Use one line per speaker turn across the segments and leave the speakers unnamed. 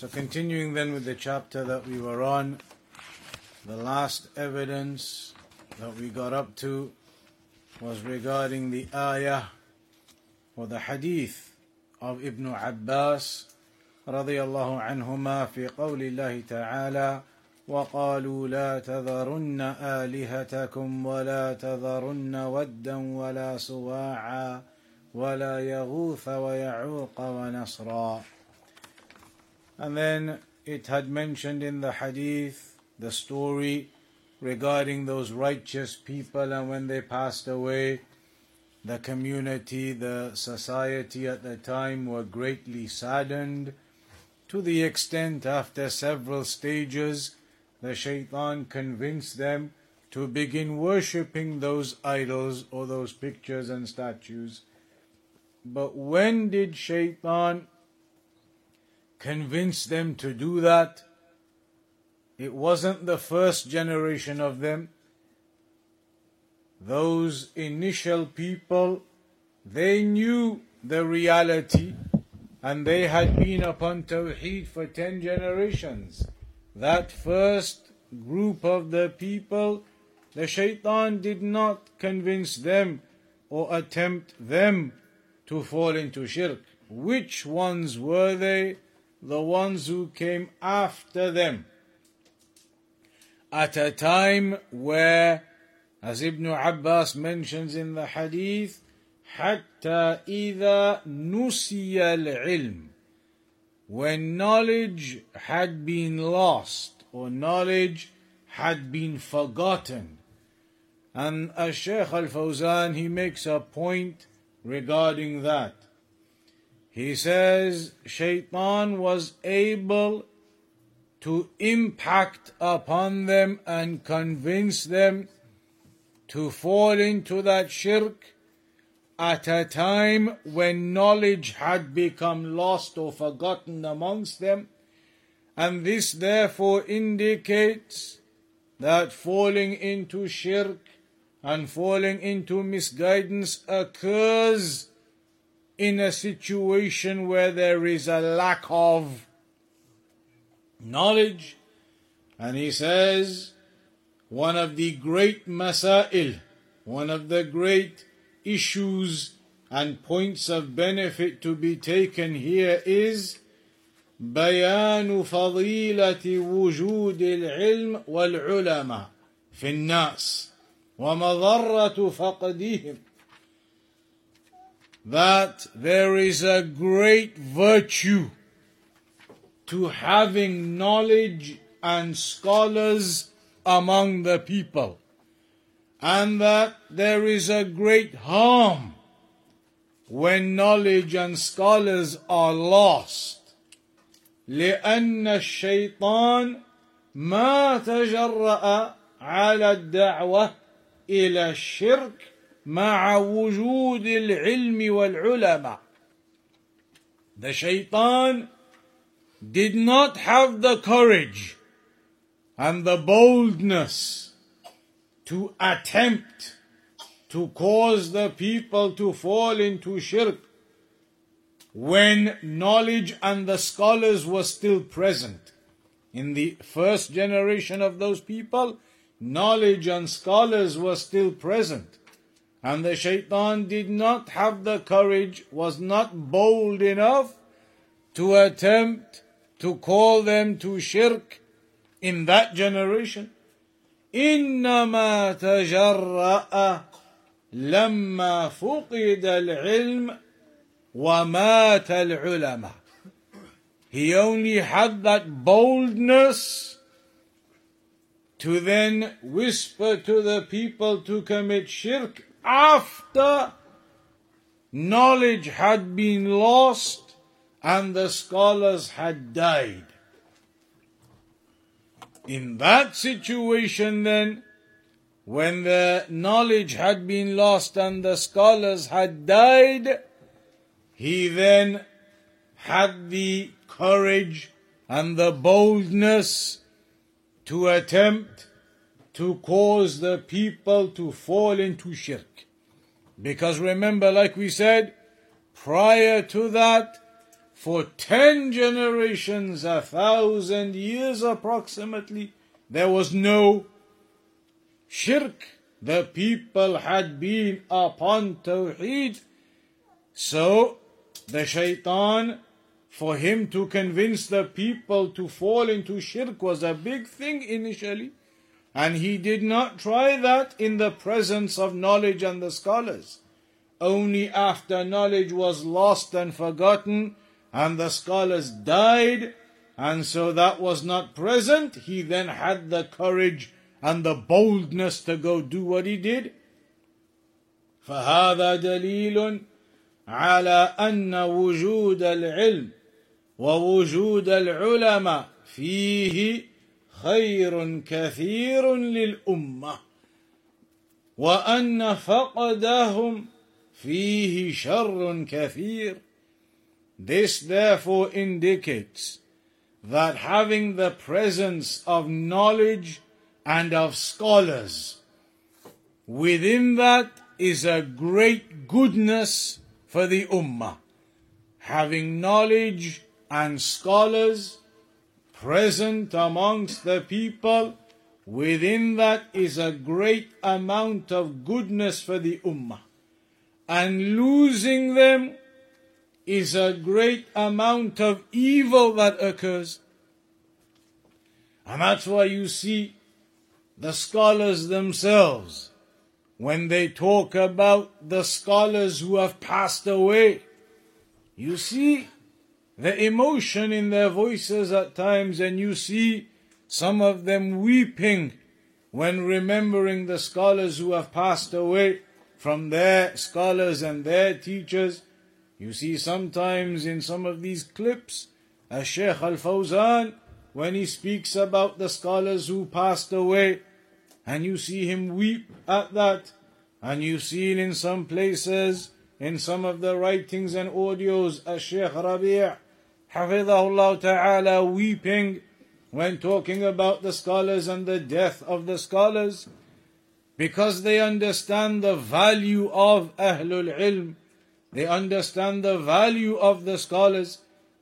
so continuing then with the chapter that we were on the last evidence that we got up to was regarding the ayah or the hadith of Ibn Abbas رضي الله عنهما في قول الله تعالى وقالوا لا تذرن آلهتكم ولا تذرن ودا ولا سواعا ولا يغوث ويعوق ونصرا And then it had mentioned in the hadith the story regarding those righteous people and when they passed away the community, the society at the time were greatly saddened to the extent after several stages the shaitan convinced them to begin worshipping those idols or those pictures and statues. But when did shaitan convince them to do that? It wasn't the first generation of them. Those initial people, they knew the reality and they had been upon Tawheed for ten generations. That first group of the people, the shaitan did not convince them or attempt them to fall into shirk. Which ones were they? The ones who came after them. At a time where, as Ibn Abbas mentions in the hadith, حتى إذا نسي العلم when knowledge had been lost or knowledge had been forgotten. And as Shaykh Al Fawzan, he makes a point regarding that. He says Shaitan was able to impact upon them and convince them to fall into that shirk at a time when knowledge had become lost or forgotten amongst them, and this therefore indicates that falling into shirk and falling into misguidance occurs in a situation where there is a lack of knowledge. And he says, one of the great masail, one of the great issues and points of benefit to be taken here is بيان فضيلة وجود العلم والعلماء في الناس ومضرة فقدهم that there is a great virtue to having knowledge and scholars among the people and that there is a great harm when knowledge and scholars are lost لأن الشيطان ما تجرأ على الدعوة إلى الشرك مع وجود العلم والعلماء The shaitan did not have the courage and the boldness to attempt to cause the people to fall into shirk when knowledge and the scholars were still present. In the first generation of those people, knowledge and scholars were still present. And the shaitan did not have the courage, was not bold enough to attempt to call them to shirk in that generation. إنما تجرأ لما فقد العلم ومات العلماء He only had that boldness to then whisper to the people to commit shirk after knowledge had been lost and the scholars had died. In that situation, then, when the knowledge had been lost and the scholars had died, he then had the courage and the boldness to attempt to cause the people to fall into shirk. Because remember, like we said, prior to that, for ten generations, a thousand years approximately, there was no shirk. The people had been upon Tawheed. So, the shaitan, for him to convince the people to fall into shirk was a big thing initially. And he did not try that in the presence of knowledge and the scholars. Only after knowledge was lost and forgotten and the scholars died, and so that was not present, he then had the courage and the boldness to go do what he did. فهذا دليل على أن وجود العلم ووجود العلماء فيه خير كثير للأمة وأن فقدهم فيه شر كثير This therefore indicates that having the presence of knowledge and of scholars within that is a great goodness for the ummah. Having knowledge and scholars present amongst the people, within that is a great amount of goodness for the ummah. And losing them is a great amount of evil that occurs. And that's why you see the scholars themselves, when they talk about the scholars who have passed away, you see the emotion in their voices at times, and you see some of them weeping when remembering the scholars who have passed away from their scholars and their teachers. You see sometimes in some of these clips, a Sheikh Al Fawzan, when he speaks about the scholars who passed away, and you see him weep at that, and you see seen in some places, in some of the writings and audios, a Sheikh Rabi' Hafidahullah Ta'ala weeping when talking about the scholars and the death of the scholars because they understand the value of Ahlul Ilm they understand the value of the scholars.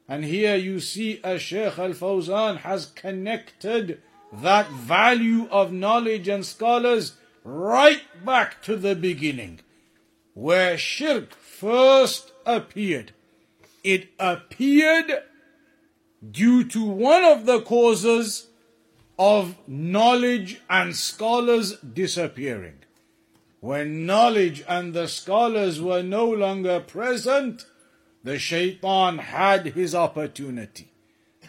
And here you see a Shaykh Al Fawzan has connected that value of knowledge and scholars right back to the beginning, where shirk first appeared It appeared due to one of the causes of knowledge and scholars disappearing. When knowledge and the scholars were no longer present, the shaitan had his opportunity.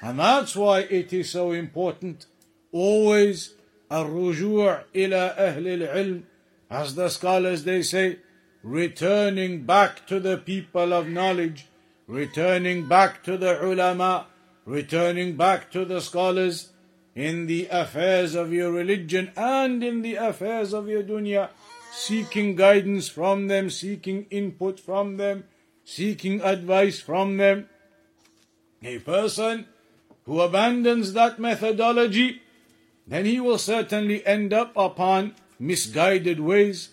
And that's why it is so important always الرجوع إلى أهل العلم as the scholars they say returning back to the people of knowledge returning back to the ulama returning back to the scholars in the affairs of your religion and in the affairs of your dunya seeking guidance from them, seeking input from them, seeking advice from them. A person who abandons that methodology, then he will certainly end up upon misguided ways.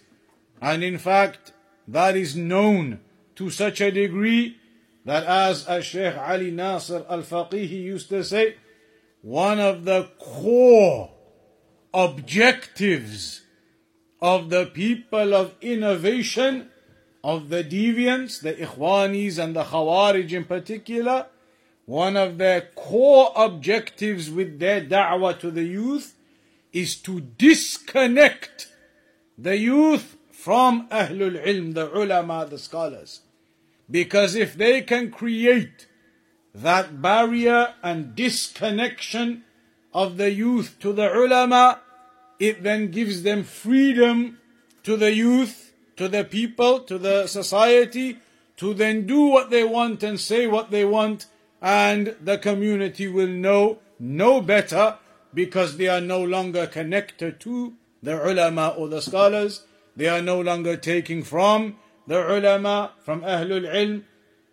And in fact, that is known to such a degree that as Sheikh Ali Nasir al Faqihi used to say, one of the core objectives of the people of innovation, of the deviants, the Ikhwanis and the Khawarij in particular, one of their core objectives with their da'wah to the youth is to disconnect the youth from Ahlul Ilm, the ulama, the scholars. Because if they can create that barrier and disconnection of the youth to the ulama, it then gives them freedom to the youth, to the people, to the society, to then do what they want and say what they want, and the community will know no better because they are no longer connected to the ulama or the scholars. They are no longer taking from the ulama, from Ahlul Ilm,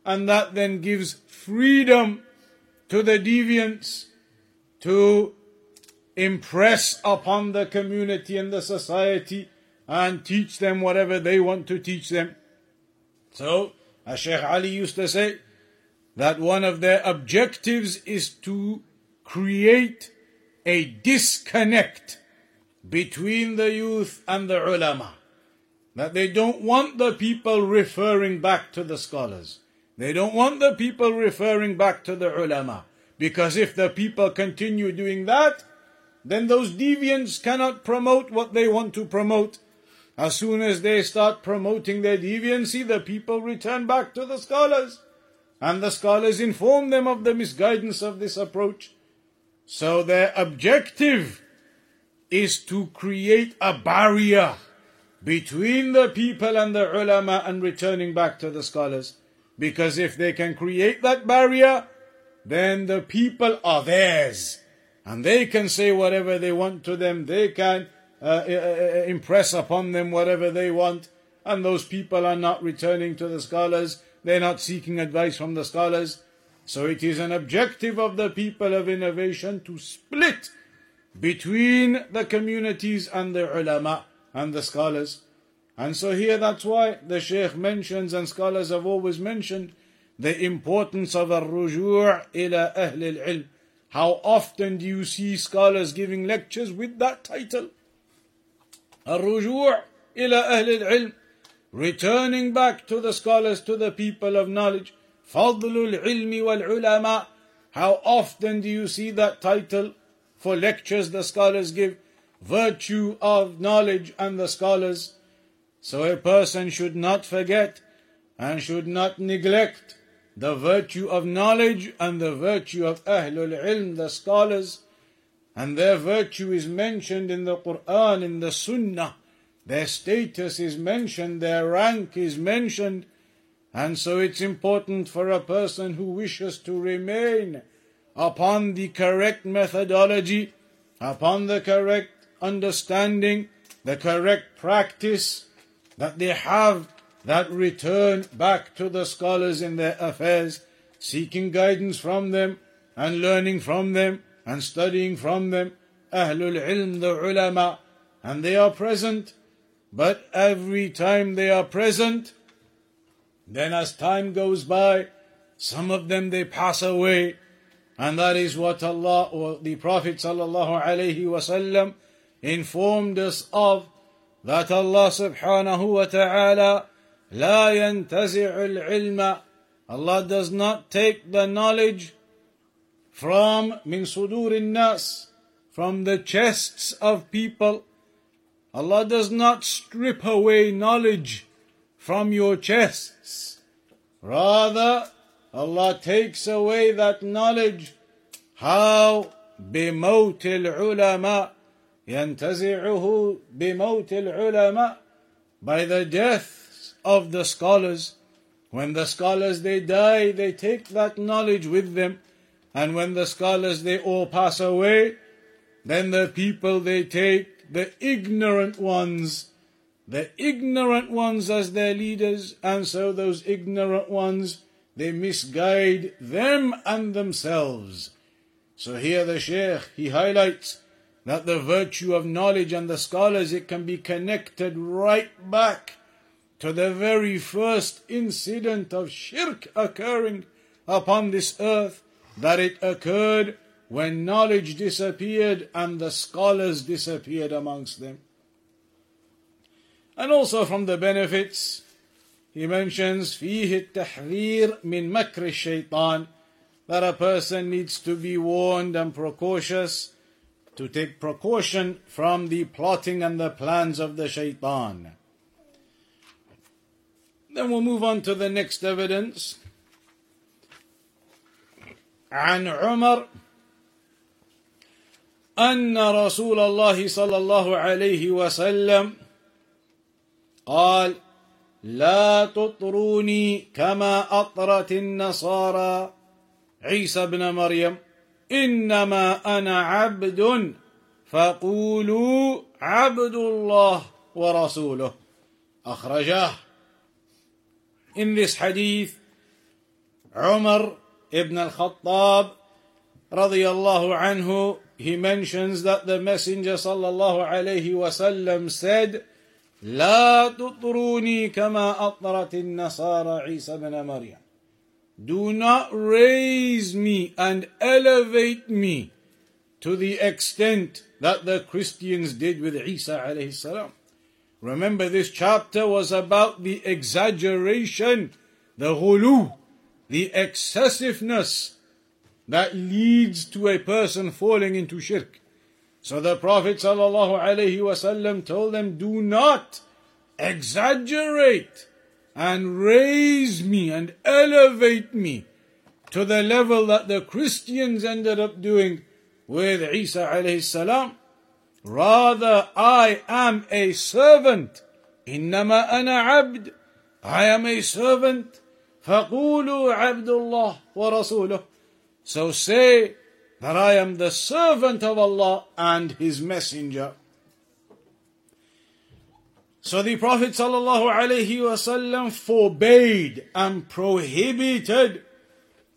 and that then gives freedom to the deviants to impress upon the community and the society and teach them whatever they want to teach them. So, as Sheikh Ali used to say, that one of their objectives is to create a disconnect between the youth and the ulama. That they don't want the people referring back to the scholars. They don't want the people referring back to the ulama. Because if the people continue doing that, then those deviants cannot promote what they want to promote. As soon as they start promoting their deviancy, the people return back to the scholars. And the scholars inform them of the misguidance of this approach. So their objective is to create a barrier between the people and the ulama and returning back to the scholars. Because if they can create that barrier, then the people are theirs. And they can say whatever they want to them. They can uh, uh, uh, impress upon them whatever they want. And those people are not returning to the scholars. They're not seeking advice from the scholars. So it is an objective of the people of innovation to split between the communities and the ulama and the scholars. And so here that's why the Shaykh mentions and scholars have always mentioned the importance of al-rujuu' ila ahl al-ilm. How often do you see scholars giving lectures with that title? Al-rujuu' ila ahl al-ilm. Returning back to the scholars, to the people of knowledge. فضل العلم والعلماء How often do you see that title for lectures the scholars give? Virtue of knowledge and the scholars. So a person should not forget and should not neglect the virtue of knowledge and the virtue of Ahlul Ilm, the scholars. And their virtue is mentioned in the Quran, in the Sunnah. Their status is mentioned, their rank is mentioned. And so it's important for a person who wishes to remain upon the correct methodology, upon the correct understanding, the correct practice, that they have that return back to the scholars in their affairs, seeking guidance from them and learning from them and studying from them. Ahlul ilm, the ulama, and they are present, but every time they are present, then as time goes by, some of them they pass away. And that is what Allah or the Prophet sallallahu alaihi wasallam informed us of that Allah subhanahu wa ta'ala لا ينتزع العلم Allah does not take the knowledge from min sudur nas from the chests of people Allah does not strip away knowledge from your chests. Rather, Allah takes away that knowledge. How? بموت العلماء ينتزعه بموت العلماء by the deaths of the scholars. When the scholars they die, they take that knowledge with them. And when the scholars they all pass away, then the people they take the ignorant ones the ignorant ones as their leaders, and so those ignorant ones, they misguide them and themselves. So here the Shaykh, he highlights that the virtue of knowledge and the scholars, it can be connected right back to the very first incident of shirk occurring upon this earth, that it occurred when knowledge disappeared and the scholars disappeared amongst them. And also from the benefits, he mentions فيه التحذير من مكر الشيطان that a person needs to be warned and precautious to take precaution from the plotting and the plans of the shaitan. Then we'll move on to the next evidence. عن عمر أن رسول الله صلى الله عليه وسلم قال لا تطروني كما اطرت النصارى عيسى ابن مريم إنما أنا عبد فقولوا عبد الله ورسوله. أخرجاه. ان this حديث عمر ابن الخطاب رضي الله عنه he mentions that the messenger صلى الله عليه وسلم said لا تطروني كما اطرت النصارى عيسى بن مريم Do not raise me and elevate me to the extent that the Christians did with Isa alayhi salam. Remember, this chapter was about the exaggeration, the ghulu, the excessiveness that leads to a person falling into shirk. So the Prophet sallallahu alayhi wasallam told them, Do not exaggerate and raise me and elevate me to the level that the Christians ended up doing with Isa alayhi salam. Rather, I am a servant. إنما أنا عبد. I am a servant. فقولوا عبد الله ورسوله. So say that I am the servant of Allah and His messenger. So the Prophet ﷺ forbade and prohibited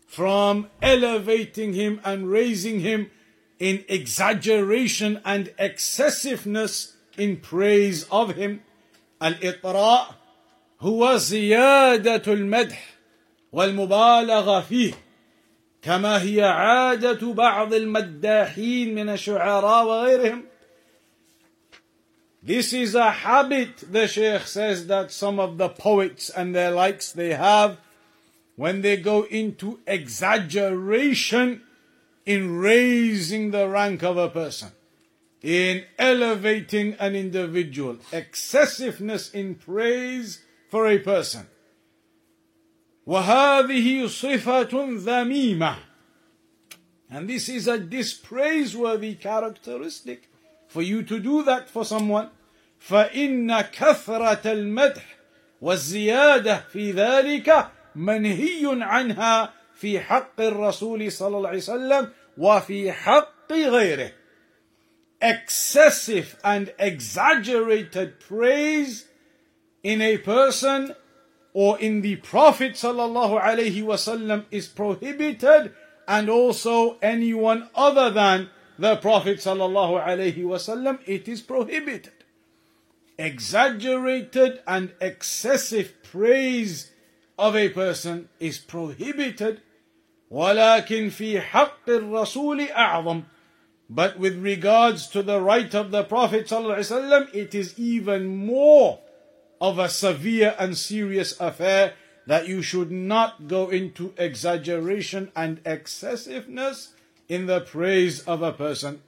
from elevating him and raising him in exaggeration and excessiveness in praise of him. الإطراء هو زيادة المدح والمبالغة فيه كما هي عادة بعض المداحين من الشعراء وغيرهم this is a habit, the Sheikh says, that some of the poets and their likes they have when they go into exaggeration in raising the rank of a person, in elevating an individual, excessiveness in praise for a person. وهذه صفة ذميمة and this is a dispraiseworthy characteristic for you to do that for someone فإن كثرة المدح والزيادة في ذلك منهي عنها في حق الرسول صلى الله عليه وسلم وفي حق غيره. Excessive and exaggerated praise in a person or in the Prophet sallallahu alaihi wasallam is prohibited and also anyone other than the Prophet sallallahu alaihi wasallam it is prohibited exaggerated and excessive praise of a person is prohibited ولكن في حق الرسول أعظم but with regards to the right of the Prophet ﷺ, it is even more of a severe and serious affair that you should not go into exaggeration and excessiveness in the praise of a person.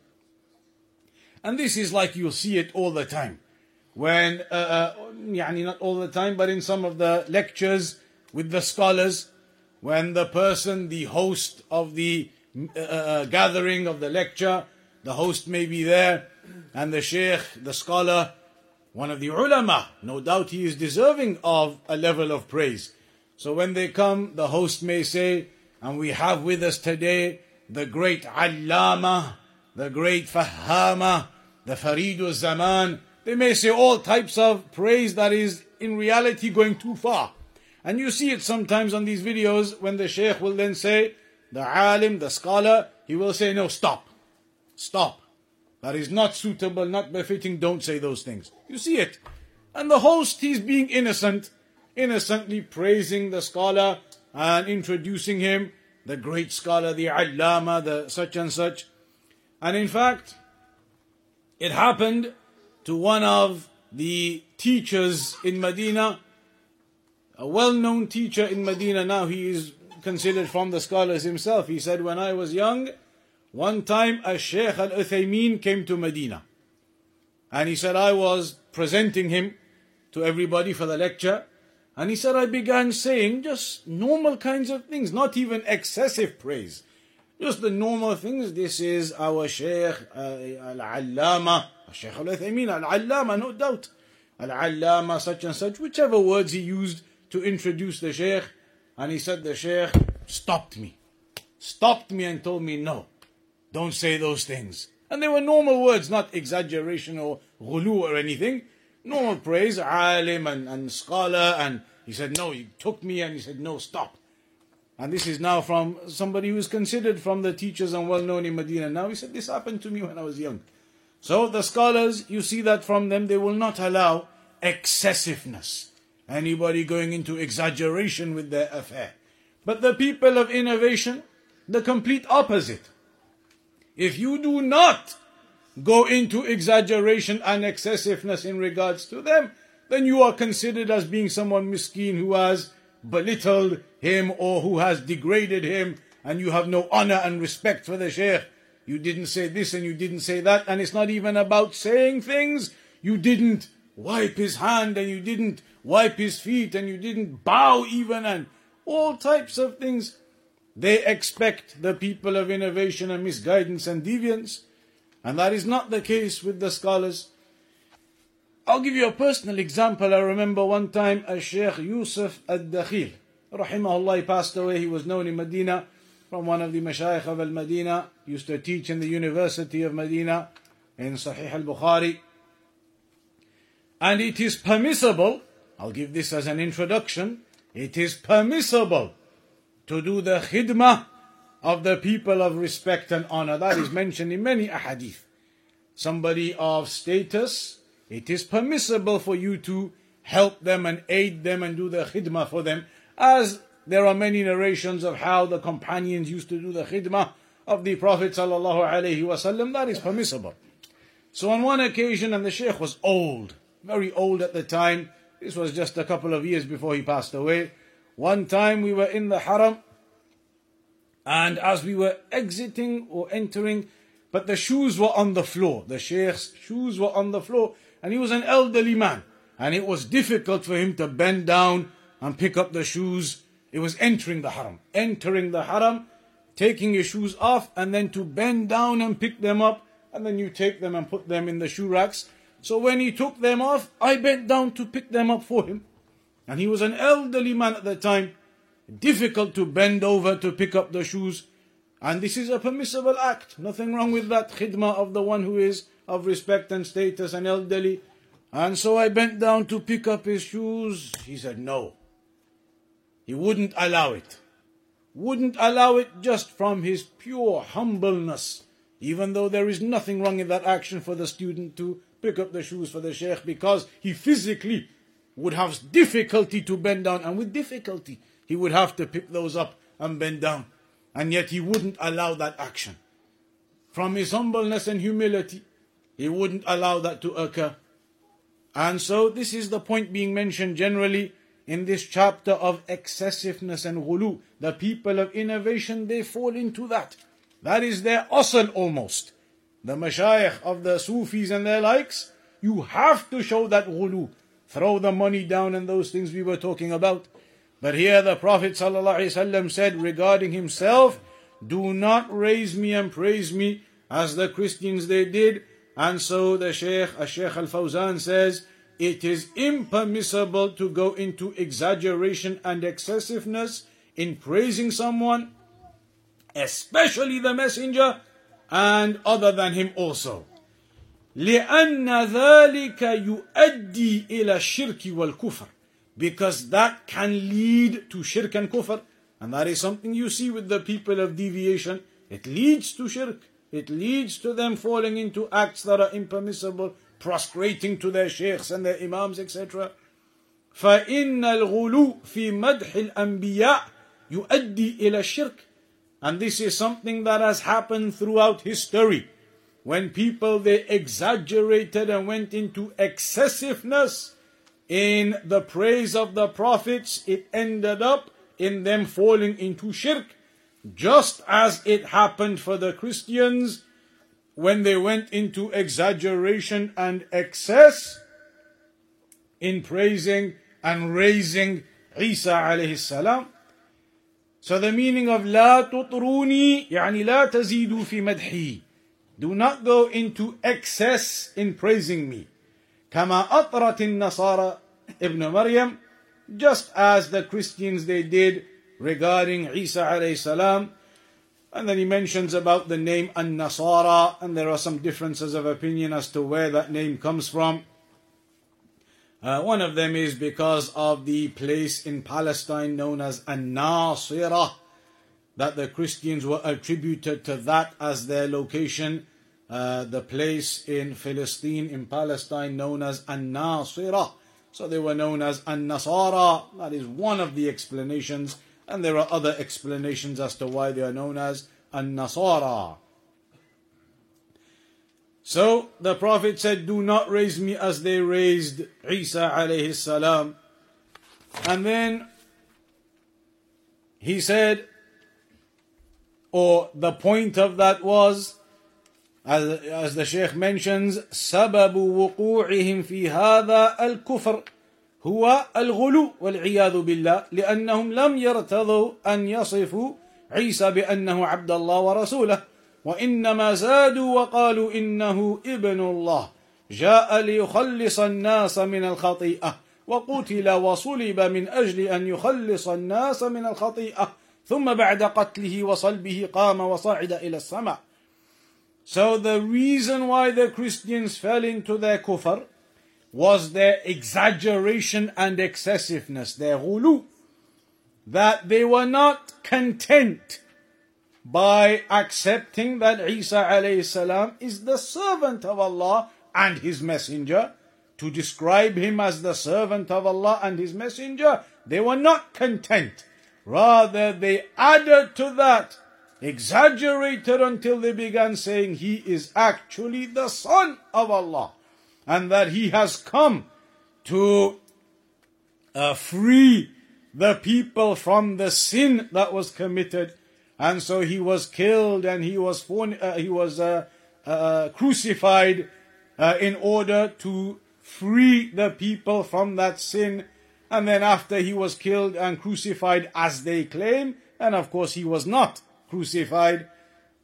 And this is like you see it all the time when, uh, uh, yani not all the time, but in some of the lectures with the scholars, when the person, the host of the uh, uh, uh, gathering of the lecture, the host may be there, and the sheikh, the scholar, one of the ulama, no doubt he is deserving of a level of praise. So when they come, the host may say, and we have with us today the great Allama, the great Fahama, the Faridu Zaman, they may say all types of praise that is in reality going too far. And you see it sometimes on these videos when the sheikh will then say, the alim, the scholar, he will say, no, stop. Stop. That is not suitable, not befitting, don't say those things. You see it. And the host, he's being innocent, innocently praising the scholar and introducing him, the great scholar, the allama, the such and such. And in fact, it happened to one of the teachers in Medina, a well known teacher in Medina. Now he is considered from the scholars himself. He said, When I was young, one time a Sheikh Al Uthaymeen came to Medina. And he said, I was presenting him to everybody for the lecture. And he said, I began saying just normal kinds of things, not even excessive praise. Just the normal things. This is our Sheikh uh, Al-Allama, Sheikh Al-Uthaymeen, Al-Allama, no doubt. Al-Allama, such and such, whichever words he used to introduce the Sheikh. And he said the Sheikh stopped me. Stopped me and told me, no. don't say those things. And they were normal words, not exaggeration or ghulu or anything. Normal praise, alim and, and scholar. And he said, no, he took me and he said, no, stop. And this is now from somebody who is considered from the teachers and well known in Medina. Now he said, this happened to me when I was young. So the scholars, you see that from them, they will not allow excessiveness. Anybody going into exaggeration with their affair. But the people of innovation, the complete opposite. If you do not go into exaggeration and excessiveness in regards to them, then you are considered as being someone miskin who has belittled him or who has degraded him and you have no honor and respect for the sheikh. You didn't say this and you didn't say that and it's not even about saying things. You didn't wipe his hand and you didn't wipe his feet and you didn't bow even and all types of things. They expect the people of innovation and misguidance and deviance. And that is not the case with the scholars. I'll give you a personal example. I remember one time a Sheikh Yusuf al-Dakhil, rahimahullah, he passed away. He was known in Medina from one of the Mashayikh of al-Medina, used to teach in the University of Medina in Sahih al-Bukhari. And it is permissible, I'll give this as an introduction, it is permissible to do the khidmah of the people of respect and honor. That is mentioned in many ahadith. Somebody of status, it is permissible for you to help them and aid them and do the khidmah for them, as there are many narrations of how the companions used to do the khidmah of the Prophet sallallahu alaihi wasallam. That is permissible. So on one occasion, and the Sheikh was old, very old at the time. This was just a couple of years before he passed away. One time we were in the haram, and as we were exiting or entering, but the shoes were on the floor. The Sheikh's shoes were on the floor, and he was an elderly man, and it was difficult for him to bend down and pick up the shoes. It was entering the haram, entering the haram, taking your shoes off, and then to bend down and pick them up, and then you take them and put them in the shoe racks. So when he took them off, I bent down to pick them up for him. And he was an elderly man at the time, difficult to bend over to pick up the shoes. And this is a permissible act. Nothing wrong with that khidmah of the one who is of respect and status and elderly. And so I bent down to pick up his shoes. He said no. He wouldn't allow it. Wouldn't allow it just from his pure humbleness. Even though there is nothing wrong in that action for the student to pick up the shoes for the sheikh because he physically would have difficulty to bend down, and with difficulty he would have to pick those up and bend down, and yet he wouldn't allow that action. From his humbleness and humility, he wouldn't allow that to occur. And so, this is the point being mentioned generally in this chapter of excessiveness and ghulu. The people of innovation, they fall into that. That is their asl almost. The mashayikh of the Sufis and their likes, you have to show that ghulu. Throw the money down and those things we were talking about. But here the Prophet ﷺ said regarding himself, Do not raise me and praise me as the Christians they did. And so the Shaykh, Shaykh Al Fawzan says, it is impermissible to go into exaggeration and excessiveness in praising someone, especially the messenger, and other than him also. لأن ذلك يؤدي إلى الشرك والكفر because that can lead to shirk and kufr and that is something you see with the people of deviation it leads to shirk it leads to them falling into acts that are impermissible prostrating to their sheikhs and their imams etc فإن الغلو في مدح الأنبياء يؤدي إلى الشرك and this is something that has happened throughout history when people they exaggerated and went into excessiveness in the praise of the prophets, it ended up in them falling into shirk, just as it happened for the Christians when they went into exaggeration and excess in praising and raising Isa alayhi salam. So the meaning of لا تطروني يعني لا تزيدوا في مدحي do not go into excess in praising me. كما أطرت النصارى ابن مريم just as the Christians they did regarding Isa alayhi salam and then he mentions about the name An-Nasara, and there are some differences of opinion as to where that name comes from. Uh, one of them is because of the place in Palestine known as An-Nasira, that the Christians were attributed to that as their location. Uh, the place in Philistine, in Palestine, known as An-Nasira. So they were known as An-Nasara. That is one of the explanations and there are other explanations as to why they are known as An-Nasara. So the Prophet said, Do not raise me as they raised Isa alayhi salam. And then he said, or the point of that was, as, as the Sheikh mentions, سبب وقوعهم في هذا الكفر هو الغلو والعياذ بالله لأنهم لم يرتضوا أن يصفوا عيسى بأنه عبد الله ورسوله وإنما زادوا وقالوا إنه ابن الله. جاء ليخلص الناس من الخطيئة وقتل وصلب من أجل أن يخلص الناس من الخطيئة ثم بعد قتله وصلبه قام وصعد إلى السماء. So the reason why the Christians fell into their kufr was their exaggeration and excessiveness, their ghulu, that they were not content by accepting that Isa alayhi salam is the servant of Allah and his messenger. To describe him as the servant of Allah and his messenger, they were not content. Rather, they added to that, exaggerated until they began saying he is actually the son of Allah and that he has come to uh, free the people from the sin that was committed. And so he was killed and he was uh, he was uh, uh, crucified uh, in order to free the people from that sin. And then after he was killed and crucified as they claim and of course he was not crucified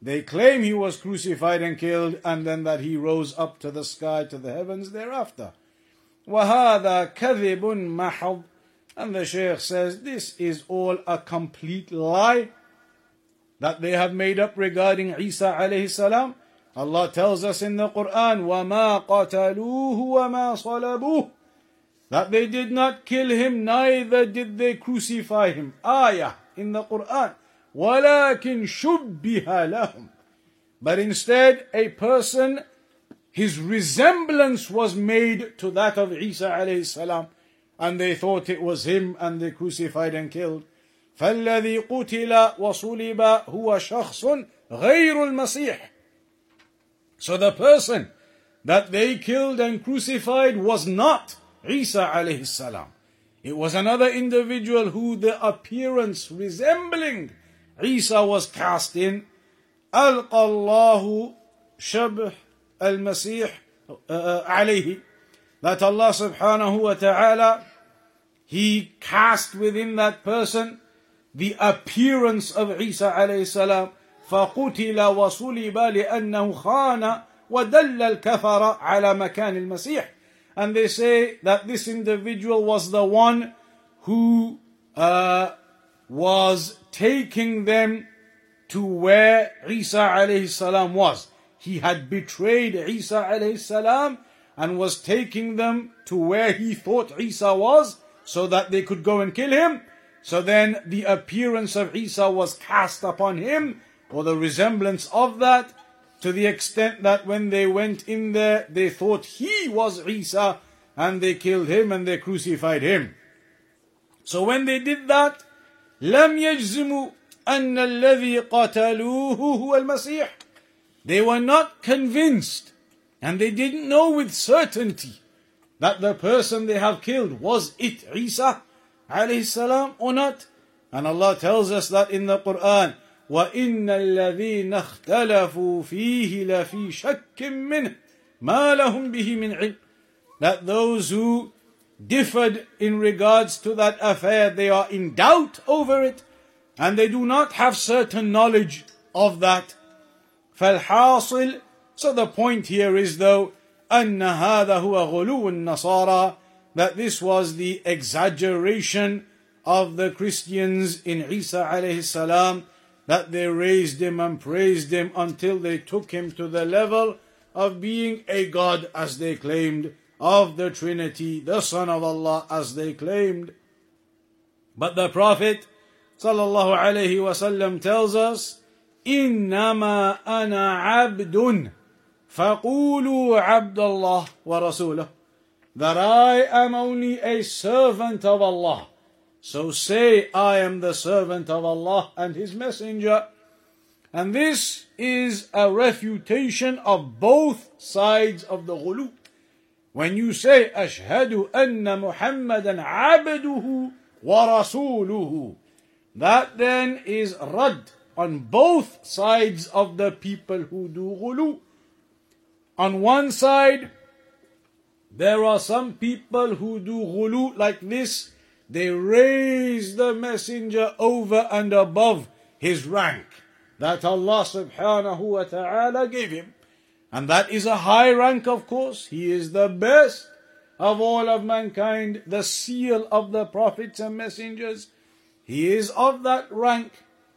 they claim he was crucified and killed, and then that he rose up to the sky, to the heavens thereafter. وَهَذَا كَذِبٌ مَحَض And the Shaykh says, this is all a complete lie that they have made up regarding Isa alayhi salam. Allah tells us in the Quran, وَمَا قَتَلُوهُ وَمَا صَلَبُوهُ That they did not kill him, neither did they crucify him. Ayah in the Quran. ولكن شبه لهم but instead a person his resemblance was made to that of Isa alayhi salam and they thought it was him and they crucified and killed فالذي قتل وصلب هو شخص غير المسيح so the person that they killed and crucified was not Isa alayhi salam it was another individual who the appearance resembling Isa was cast in ألقى الله شبه المسيح عليه that Allah subhanahu wa ta'ala he cast within that person the appearance of Isa alayhi salam فقتل وصلب لأنه خان ودل الكفر على مكان المسيح and they say that this individual was the one who uh, was taking them to where Isa alayhi salam was. He had betrayed Isa alayhi salam and was taking them to where he thought Isa was so that they could go and kill him. So then the appearance of Isa was cast upon him or the resemblance of that to the extent that when they went in there they thought he was Isa and they killed him and they crucified him. So when they did that, لم يجزموا أن الذي قتلوه هو المسيح They were not convinced and they didn't know with certainty that the person they have killed was it Isa alayhi salam or not. And Allah tells us that in the Quran وَإِنَّ الَّذِينَ اخْتَلَفُوا فِيهِ لَفِي شَكٍّ مِّنْهِ مَا لَهُمْ بِهِ مِنْ عِلْمٍ That those who differed in regards to that affair. They are in doubt over it and they do not have certain knowledge of that. فالحاصل So the point here is though أن هذا هو غلو النصارى that this was the exaggeration of the Christians in Isa alayhi salam that they raised him and praised him until they took him to the level of being a God as they claimed, of the Trinity, the Son of Allah as they claimed. But the Prophet sallallahu alaihi wasallam tells us, إنما أنا عبد فقولوا عبد الله ورسوله that I am only a servant of Allah. So say, I am the servant of Allah and His Messenger. And this is a refutation of both sides of the ghulu. When you say, Ashhadu anna Muhammadan abduhu wa rasuluhu, that then is rad on both sides of the people who do ghulu. On one side, there are some people who do ghulu like this. They raise the messenger over and above his rank that Allah subhanahu wa ta'ala gave him. And that is a high rank, of course. He is the best of all of mankind, the seal of the prophets and messengers. He is of that rank,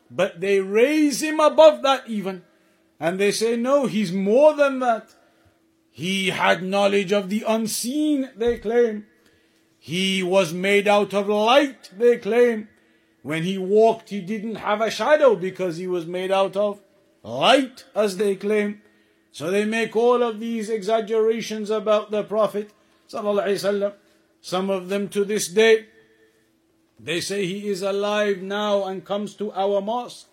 but they raise him above that even. And they say, no, he's more than that. He had knowledge of the unseen, they claim. He was made out of light, they claim. When he walked, he didn't have a shadow because he was made out of light, as they claim. So they make all of these exaggerations about the Prophet. Some of them to this day, they say he is alive now and comes to our mosque.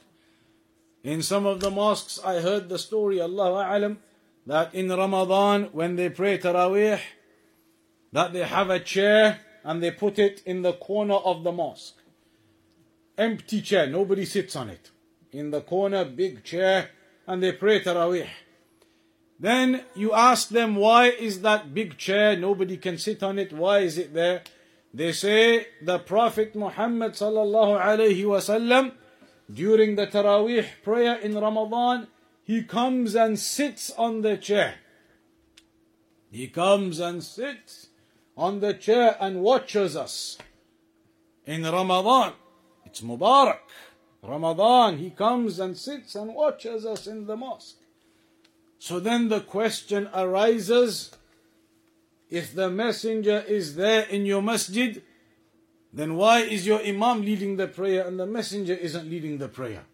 In some of the mosques, I heard the story, Allah Alam, that in Ramadan, when they pray Taraweeh, that they have a chair and they put it in the corner of the mosque. Empty chair, nobody sits on it. In the corner, big chair, and they pray Taraweeh. Then you ask them, why is that big chair, nobody can sit on it, why is it there? They say the Prophet Muhammad sallallahu alayhi wasallam during the Taraweeh prayer in Ramadan, he comes and sits on the chair. He comes and sits on the chair and watches us. In Ramadan, it's Mubarak. Ramadan, he comes and sits and watches us in the mosque. So then the question arises if the messenger is there in your masjid, then why is your imam leading the prayer and the messenger isn't leading the prayer?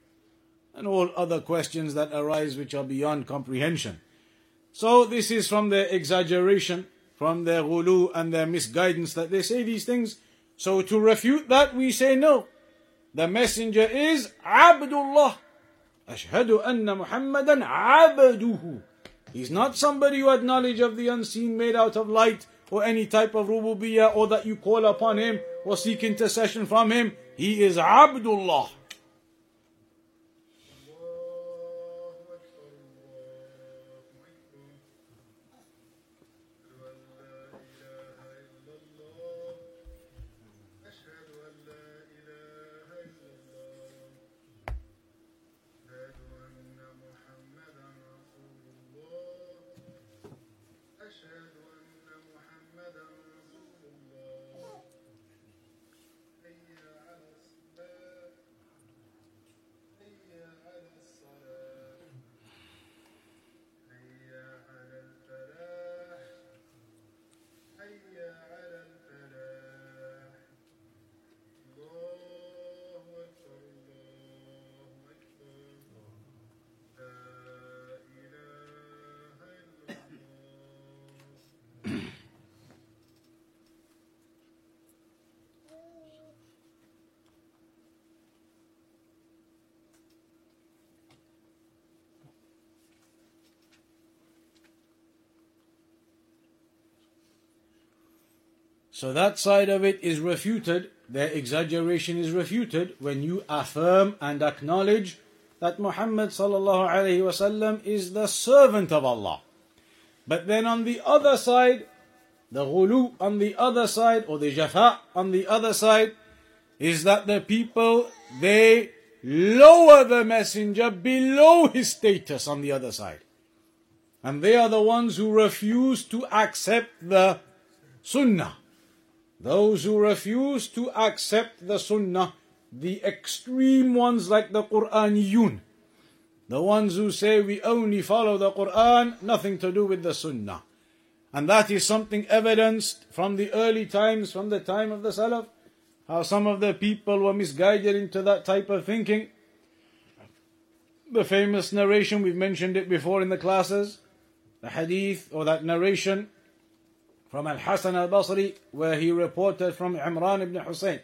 and all other questions that arise which are beyond comprehension. So this is from their exaggeration, from their ghulu and their misguidance that they say these things. So to refute that, we say no. The messenger is Abdullah. Ashhadu anna Muhammadan abduhu. He's not somebody who had knowledge of the unseen made out of light or any type of rububiyyah or that you call upon him or seek intercession from him. He is Abdullah. So that side of it is refuted, their exaggeration is refuted when you affirm and acknowledge that Muhammad sallallahu alaihi wasallam is the servant of Allah. But then on the other side, the ghulu on the other side, or the jafa on the other side, is that the people, they lower the messenger below his status on the other side. And they are the ones who refuse to accept the sunnah. Those who refuse to accept the Sunnah, the extreme ones like the Quraniyun, the ones who say we only follow the Quran, nothing to do with the Sunnah. And that is something evidenced from the early times, from the time of the Salaf, how some of the people were misguided into that type of thinking. The famous narration, we've mentioned it before in the classes, the hadith or that narration from Al Hasan al Basri, where he reported from Imran ibn Hussein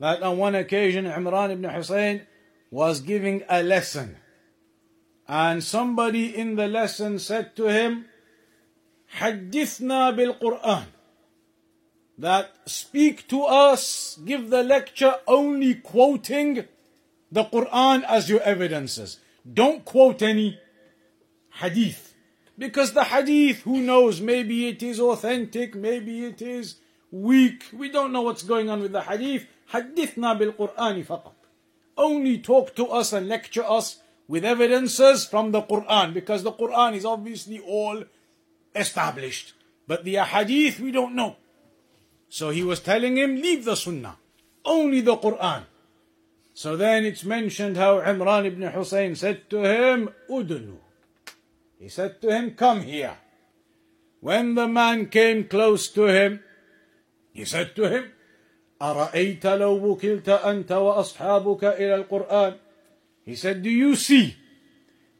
that on one occasion Imran ibn Hussein was giving a lesson. And somebody in the lesson said to him, Hadithna bil Quran. That speak to us, give the lecture only quoting the Quran as your evidences. Don't quote any hadith. Because the hadith, who knows, maybe it is authentic, maybe it is weak. We don't know what's going on with the hadith. حدثنا بالقرآن فقط. Only talk to us and lecture us with evidences from the Quran because the Quran is obviously all established. But the hadith we don't know. So he was telling him, leave the Sunnah. Only the Quran. So then it's mentioned how Imran ibn Hussein said to him, Udnu. He said to him, come here. When the man came close to him, he said to him, أرأيت لو وكلت أنت وأصحابك إلى القرآن He said, do you see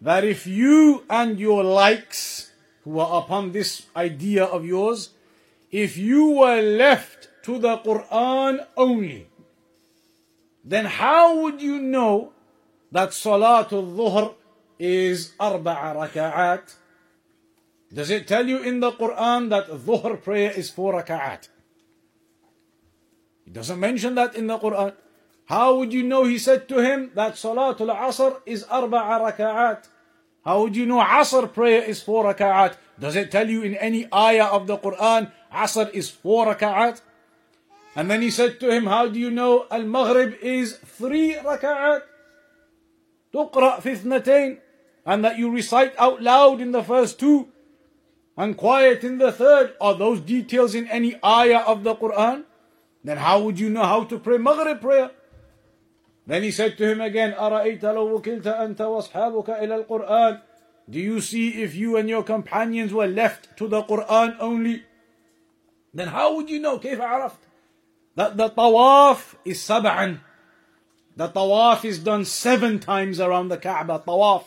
that if you and your likes who are upon this idea of yours, if you were left to the Quran only, then how would you know that Salatul Dhuhr is arba'a raka'at? Does it tell you in the Quran that Dhuhr prayer is four raka'at? He doesn't mention that in the Quran. How would you know he said to him that Salatul Asr is arba'a raka'at? How would you know Asr prayer is four raka'at? Does it tell you in any ayah of the Quran Asr is four raka'at? And then he said to him, How do you know Al Maghrib is three raka'at? تقرأ في اثنتين and that you recite out loud in the first two and quiet in the third. Are those details in any ayah of the Quran? Then how would you know how to pray Maghrib prayer? Then he said to him again, أَرَأَيْتَ لَوْ وُكِلْتَ أَنْتَ وَأَصْحَابُكَ إِلَى الْقُرْآنِ Do you see if you and your companions were left to the Quran only? Then how would you know? كيف عرفت? That the tawaf is sab'an. The tawaf is done seven times around the Kaaba. Tawaf.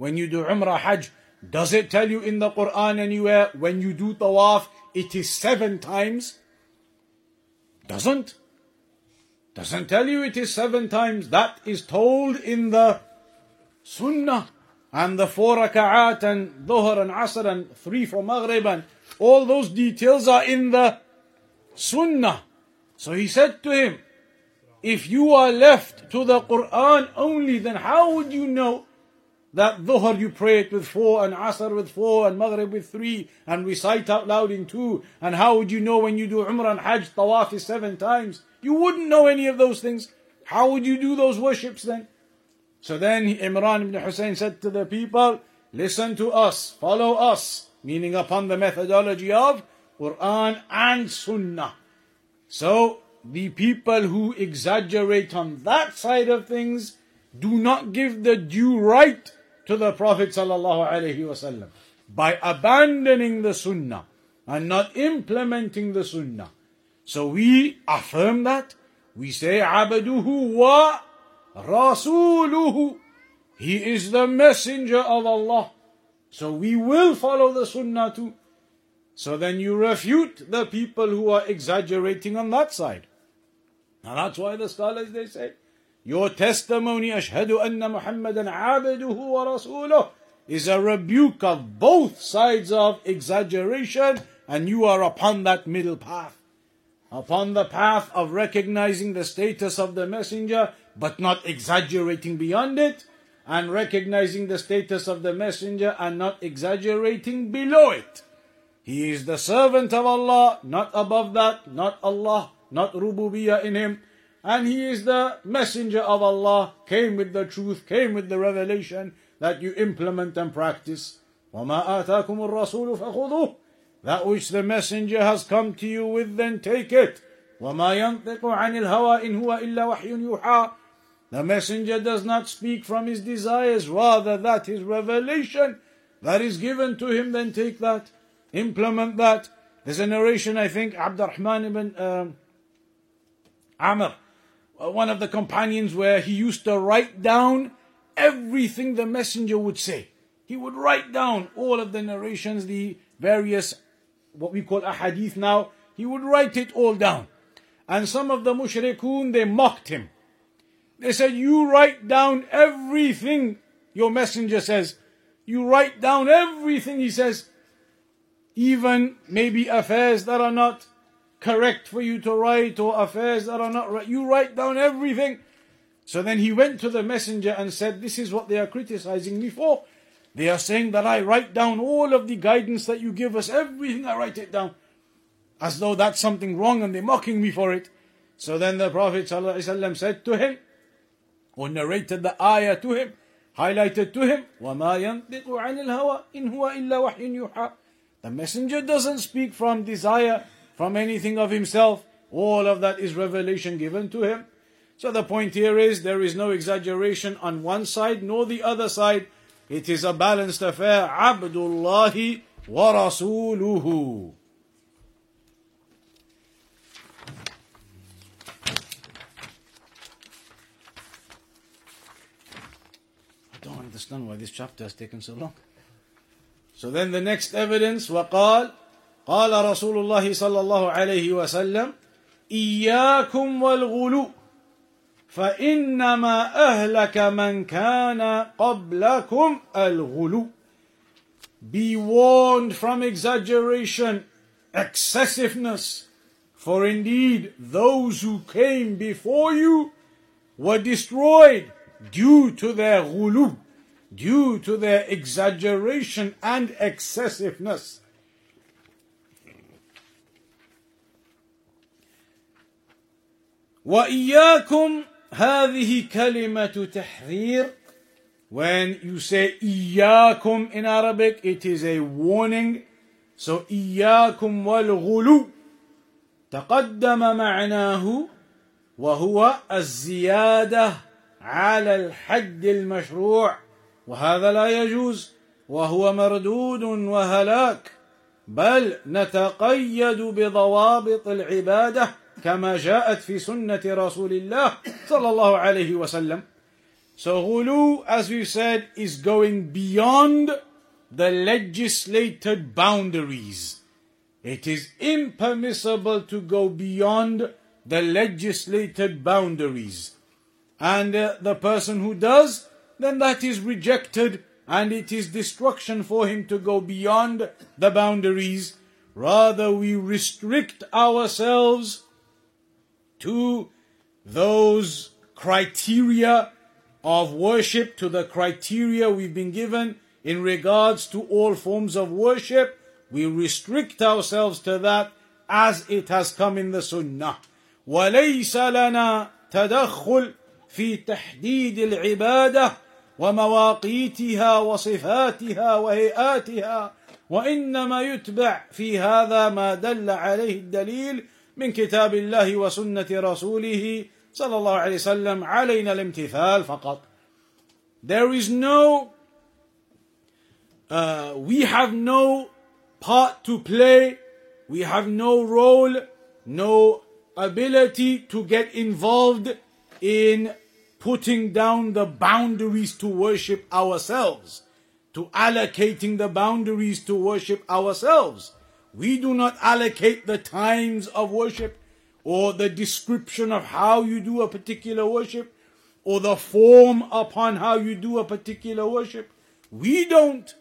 When you do Umrah Hajj, does it tell you in the Quran anywhere when you do tawaf, it is seven times? Doesn't. Doesn't tell you it is seven times. That is told in the Sunnah. And the four raka'at and dhuhr and asr and three for maghrib and all those details are in the Sunnah. So he said to him, if you are left to the Quran only, then how would you know that dhuhr you pray it with four, and asr with four, and maghrib with three, and recite out loud in two. And how would you know when you do umrah and hajj, tawaf is seven times? You wouldn't know any of those things. How would you do those worships then? So then Imran ibn Hussein said to the people, listen to us, follow us, meaning upon the methodology of Quran and Sunnah. So the people who exaggerate on that side of things do not give the due right to the Prophet by abandoning the Sunnah and not implementing the Sunnah. So we affirm that. We say, Abaduhu wa Rasuluhu. He is the messenger of Allah. So we will follow the Sunnah too. So then you refute the people who are exaggerating on that side. And that's why the scholars they say, your testimony, Ashhadu anna Muhammadan abduhu wa rasuluh, is a rebuke of both sides of exaggeration, and you are upon that middle path. Upon the path of recognizing the status of the messenger, but not exaggerating beyond it, and recognizing the status of the messenger and not exaggerating below it. He is the servant of Allah, not above that, not Allah, not rububiyah in him, and he is the messenger of Allah, came with the truth, came with the revelation that you implement and practice. وَمَا آتَاكُمُ الرَّسُولُ فَخُذُوهُ That which the messenger has come to you with, then take it. وَمَا يَنطِقُ عَنِ الْهَوَىٰ إِنْ هُوَ إِلَّا وَحْيٌ يُوحَىٰ The messenger does not speak from his desires, rather that is revelation that is given to him, then take that, implement that. There's a narration, I think, Abdurrahman ibn um, Amr, uh, uh, one of the companions, where he used to write down everything the messenger would say. He would write down all of the narrations, the various, what we call a hadith now, he would write it all down. And some of the mushrikun, they mocked him. They said, You write down everything your messenger says. You write down everything he says. Even maybe affairs that are not correct for you to write or affairs that are not right. You write down everything. So then he went to the messenger and said, This is what they are criticizing me for. They are saying that I write down all of the guidance that you give us, everything I write it down. As though that's something wrong and they're mocking me for it. So then the Prophet ﷺ said to him, or narrated the ayah to him, highlighted to him, وَمَا يَنطِقُ عَنِ الْهَوَىٰ إِنْ هُوَ إِلَّا وَحْيٌ يُوحَىٰ The messenger doesn't speak from desire, from anything of himself. All of that is revelation given to him. So the point here is there is no exaggeration on one side nor the other side. It is a balanced affair. عَبْدُ اللَّهِ وَرَسُولُهُ understand why this chapter has taken so long. So then the next evidence, وقال قال رسول الله صلى الله عليه وسلم إياكم والغلو فإنما أهلك من كان قبلكم الغلو Be warned from exaggeration, excessiveness, for indeed those who came before you were destroyed due to their ghulu, due to their exaggeration and excessiveness. وإياكم هذه كلمة تحذير. When you say إياكم in Arabic it is a warning. So إياكم والغلو. تقدم معناه وهو الزيادة على الحد المشروع. وهذا لا يجوز. وهو مردود وهلاك. بل نتقيد بضوابط العبادة. كما جاءت في سنه رسول الله صلى الله عليه وسلم So ghulu, as we said, is going beyond the legislated boundaries. It is impermissible to go beyond the legislated boundaries. And uh, the person who does then that is rejected and it is destruction for him to go beyond the boundaries. Rather, we restrict ourselves to those criteria of worship, to the criteria we've been given in regards to all forms of worship. We restrict ourselves to that as it has come in the Sunnah. وليس لنا تدخل في تحديد العباده ومواقيتها وصفاتها وهيئاتها وانما يتبع في هذا ما دل عليه الدليل من كتاب الله وسنه رسوله صلى الله عليه وسلم علينا الامتثال فقط there is no uh, we have no part to play we have no role no ability to get involved in putting down the boundaries to worship ourselves, to allocating the boundaries to worship ourselves. We do not allocate the times of worship or the description of how you do a particular worship or the form upon how you do a particular worship. We don't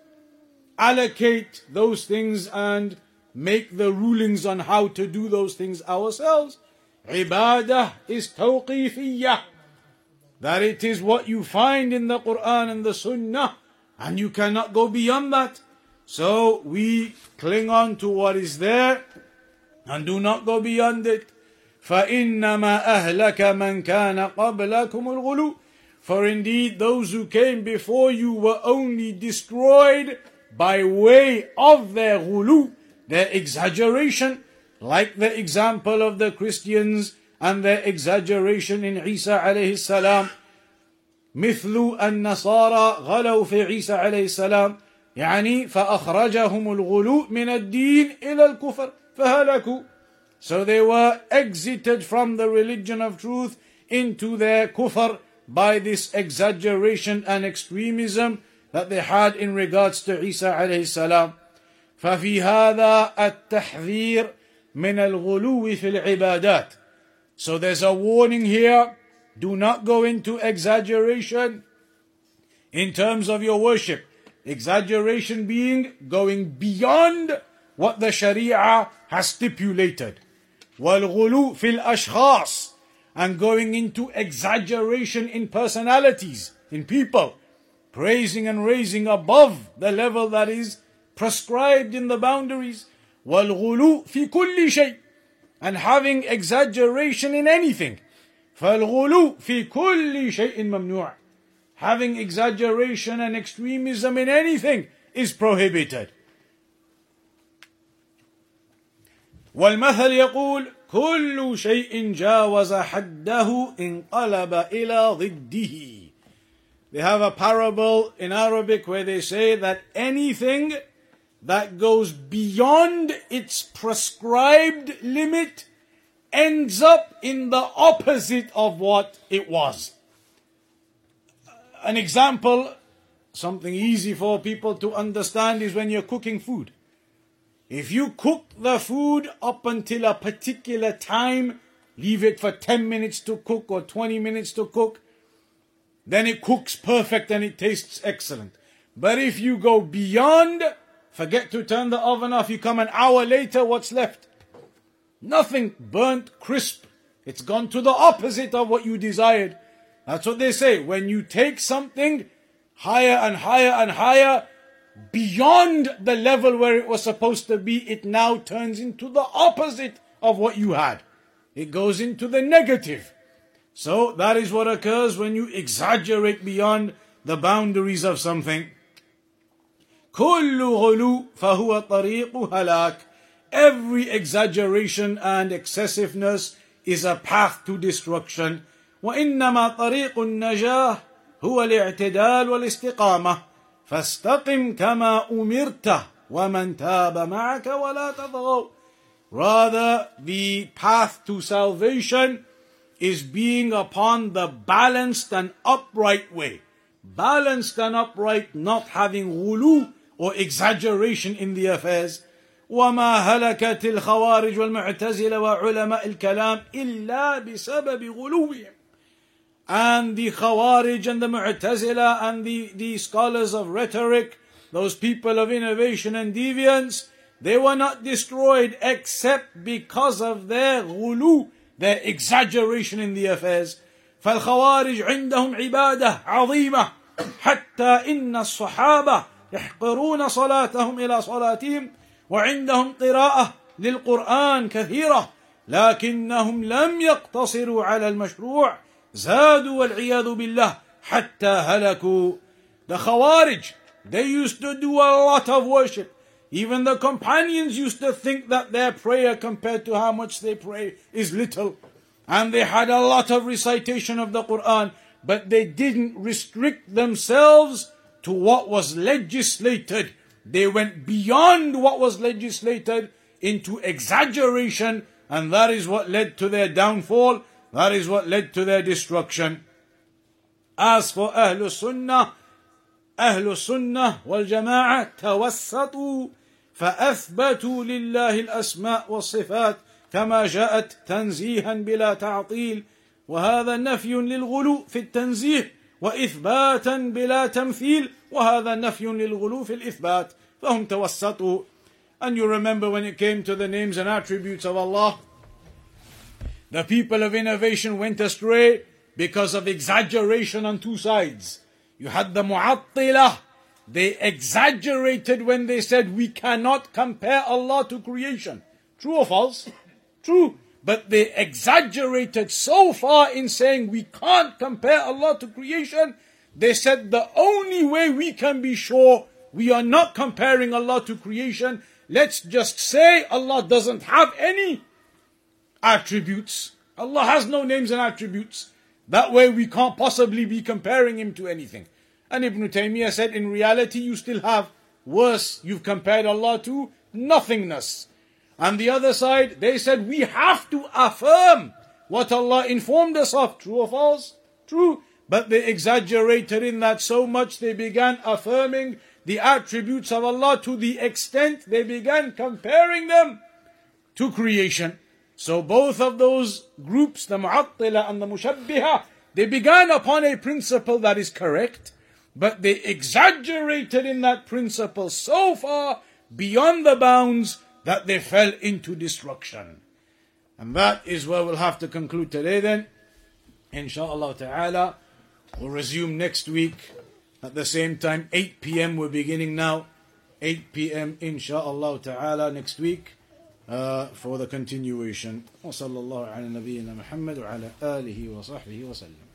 allocate those things and make the rulings on how to do those things ourselves. Ibadah is tawqifiyah that it is what you find in the Quran and the Sunnah, and you cannot go beyond that. So we cling on to what is there and do not go beyond it. فإنما أهلك من كان قبلكم الغلو For indeed those who came before you were only destroyed by way of their ghulu, their exaggeration. like the example of the Christians and their exaggeration in Isa alayhi salam مثل النصارى غلوا في عيسى عليه السلام يعني فأخرجهم الغلو من الدين إلى الكفر فهلكوا So they were exited from the religion of truth into their kufr by this exaggeration and extremism that they had in regards to Isa عليه السلام ففي هذا التحذير من الغلو في العبادات So there's a warning here do not go into exaggeration in terms of your worship. Exaggeration being going beyond what the Sharia has stipulated. والغلو في الأشخاص and going into exaggeration in personalities, in people, praising and raising above the level that is prescribed in the boundaries. والغلو في كل شيء and having exaggeration in anything. فالغلو في كل شيء ممنوع. Having exaggeration and extremism in anything is prohibited. والمثل يقول كل شيء جاوز حده انقلب إلى ضده. They have a parable in Arabic where they say that anything that goes beyond its prescribed limit ends up in the opposite of what it was. An example, something easy for people to understand, is when you're cooking food. If you cook the food up until a particular time, leave it for 10 minutes to cook or 20 minutes to cook, then it cooks perfect and it tastes excellent. But if you go beyond, forget to turn the oven off, you come an hour later, what's left? Nothing burnt crisp. It's gone to the opposite of what you desired. That's what they say. When you take something higher and higher and higher, beyond the level where it was supposed to be, it now turns into the opposite of what you had. It goes into the negative. So that is what occurs when you exaggerate beyond the boundaries of something. كل غلو فهو طريق هلاك. Every exaggeration and excessiveness is a path to destruction. وإنما طريق النجاة هو الاعتدال والاستقامة. فاستقم كما أمرت ومن تاب معك ولا تطغوا. Rather, the path to salvation is being upon the balanced and upright way. Balanced and upright, not having ghulu or exaggeration in the affairs. وما هلكت الخوارج والمعتزلة وعلماء الكلام إلا بسبب غلوهم. And the Khawarij and the Mu'tazila and the, the scholars of rhetoric, those people of innovation and deviance, they were not destroyed except because of their ghulu, their exaggeration in the affairs. فالخوارج عندهم عبادة عظيمة حتى إن الصحابة يحقرون صلاتهم إلى صلاتهم وعندهم قراءة للقرآن كثيرة لكنهم لم يقتصروا على المشروع زادوا والعياذ بالله حتى هلكوا The Khawarij, they used to do a lot of worship. Even the companions used to think that their prayer compared to how much they pray is little. And they had a lot of recitation of the Quran, but they didn't restrict themselves to what was legislated. They went beyond what was legislated into exaggeration, and that is what led to their downfall. That is what led to their destruction. As for Ahlul Sunnah, أهل السنة والجماعة توسطوا فأثبتوا لله الأسماء والصفات كما جاءت تنزيها بلا تعطيل وهذا نفي للغلو في التنزيه وإثباتا بلا تمثيل وهذا نفي للغلو في الإثبات فهم توسطوا And you remember when it came to the names and attributes of Allah, the people of innovation went astray because of exaggeration on two sides. You had the Mu'attilah, they exaggerated when they said we cannot compare Allah to creation. True or false? True. But they exaggerated so far in saying we can't compare Allah to creation. They said the only way we can be sure we are not comparing Allah to creation. Let's just say Allah doesn't have any attributes. Allah has no names and attributes. That way we can't possibly be comparing Him to anything. And Ibn Taymiyyah said, in reality, you still have worse. You've compared Allah to nothingness. On the other side, they said, we have to affirm what Allah informed us of. True or false? True. But they exaggerated in that so much they began affirming the attributes of Allah to the extent they began comparing them to creation. So both of those groups, the Mu'attila and the Mushabbiha, they began upon a principle that is correct, but they exaggerated in that principle so far beyond the bounds that they fell into destruction. And that is where we'll have to conclude today then. Insha'Allah ta'ala. We'll resume next week at the same time. 8 p.m. we're beginning now. 8 p.m. insha'Allah ta'ala next week uh, for the continuation. وصلى الله على نبينا محمد وعلى آله وصحبه وسلم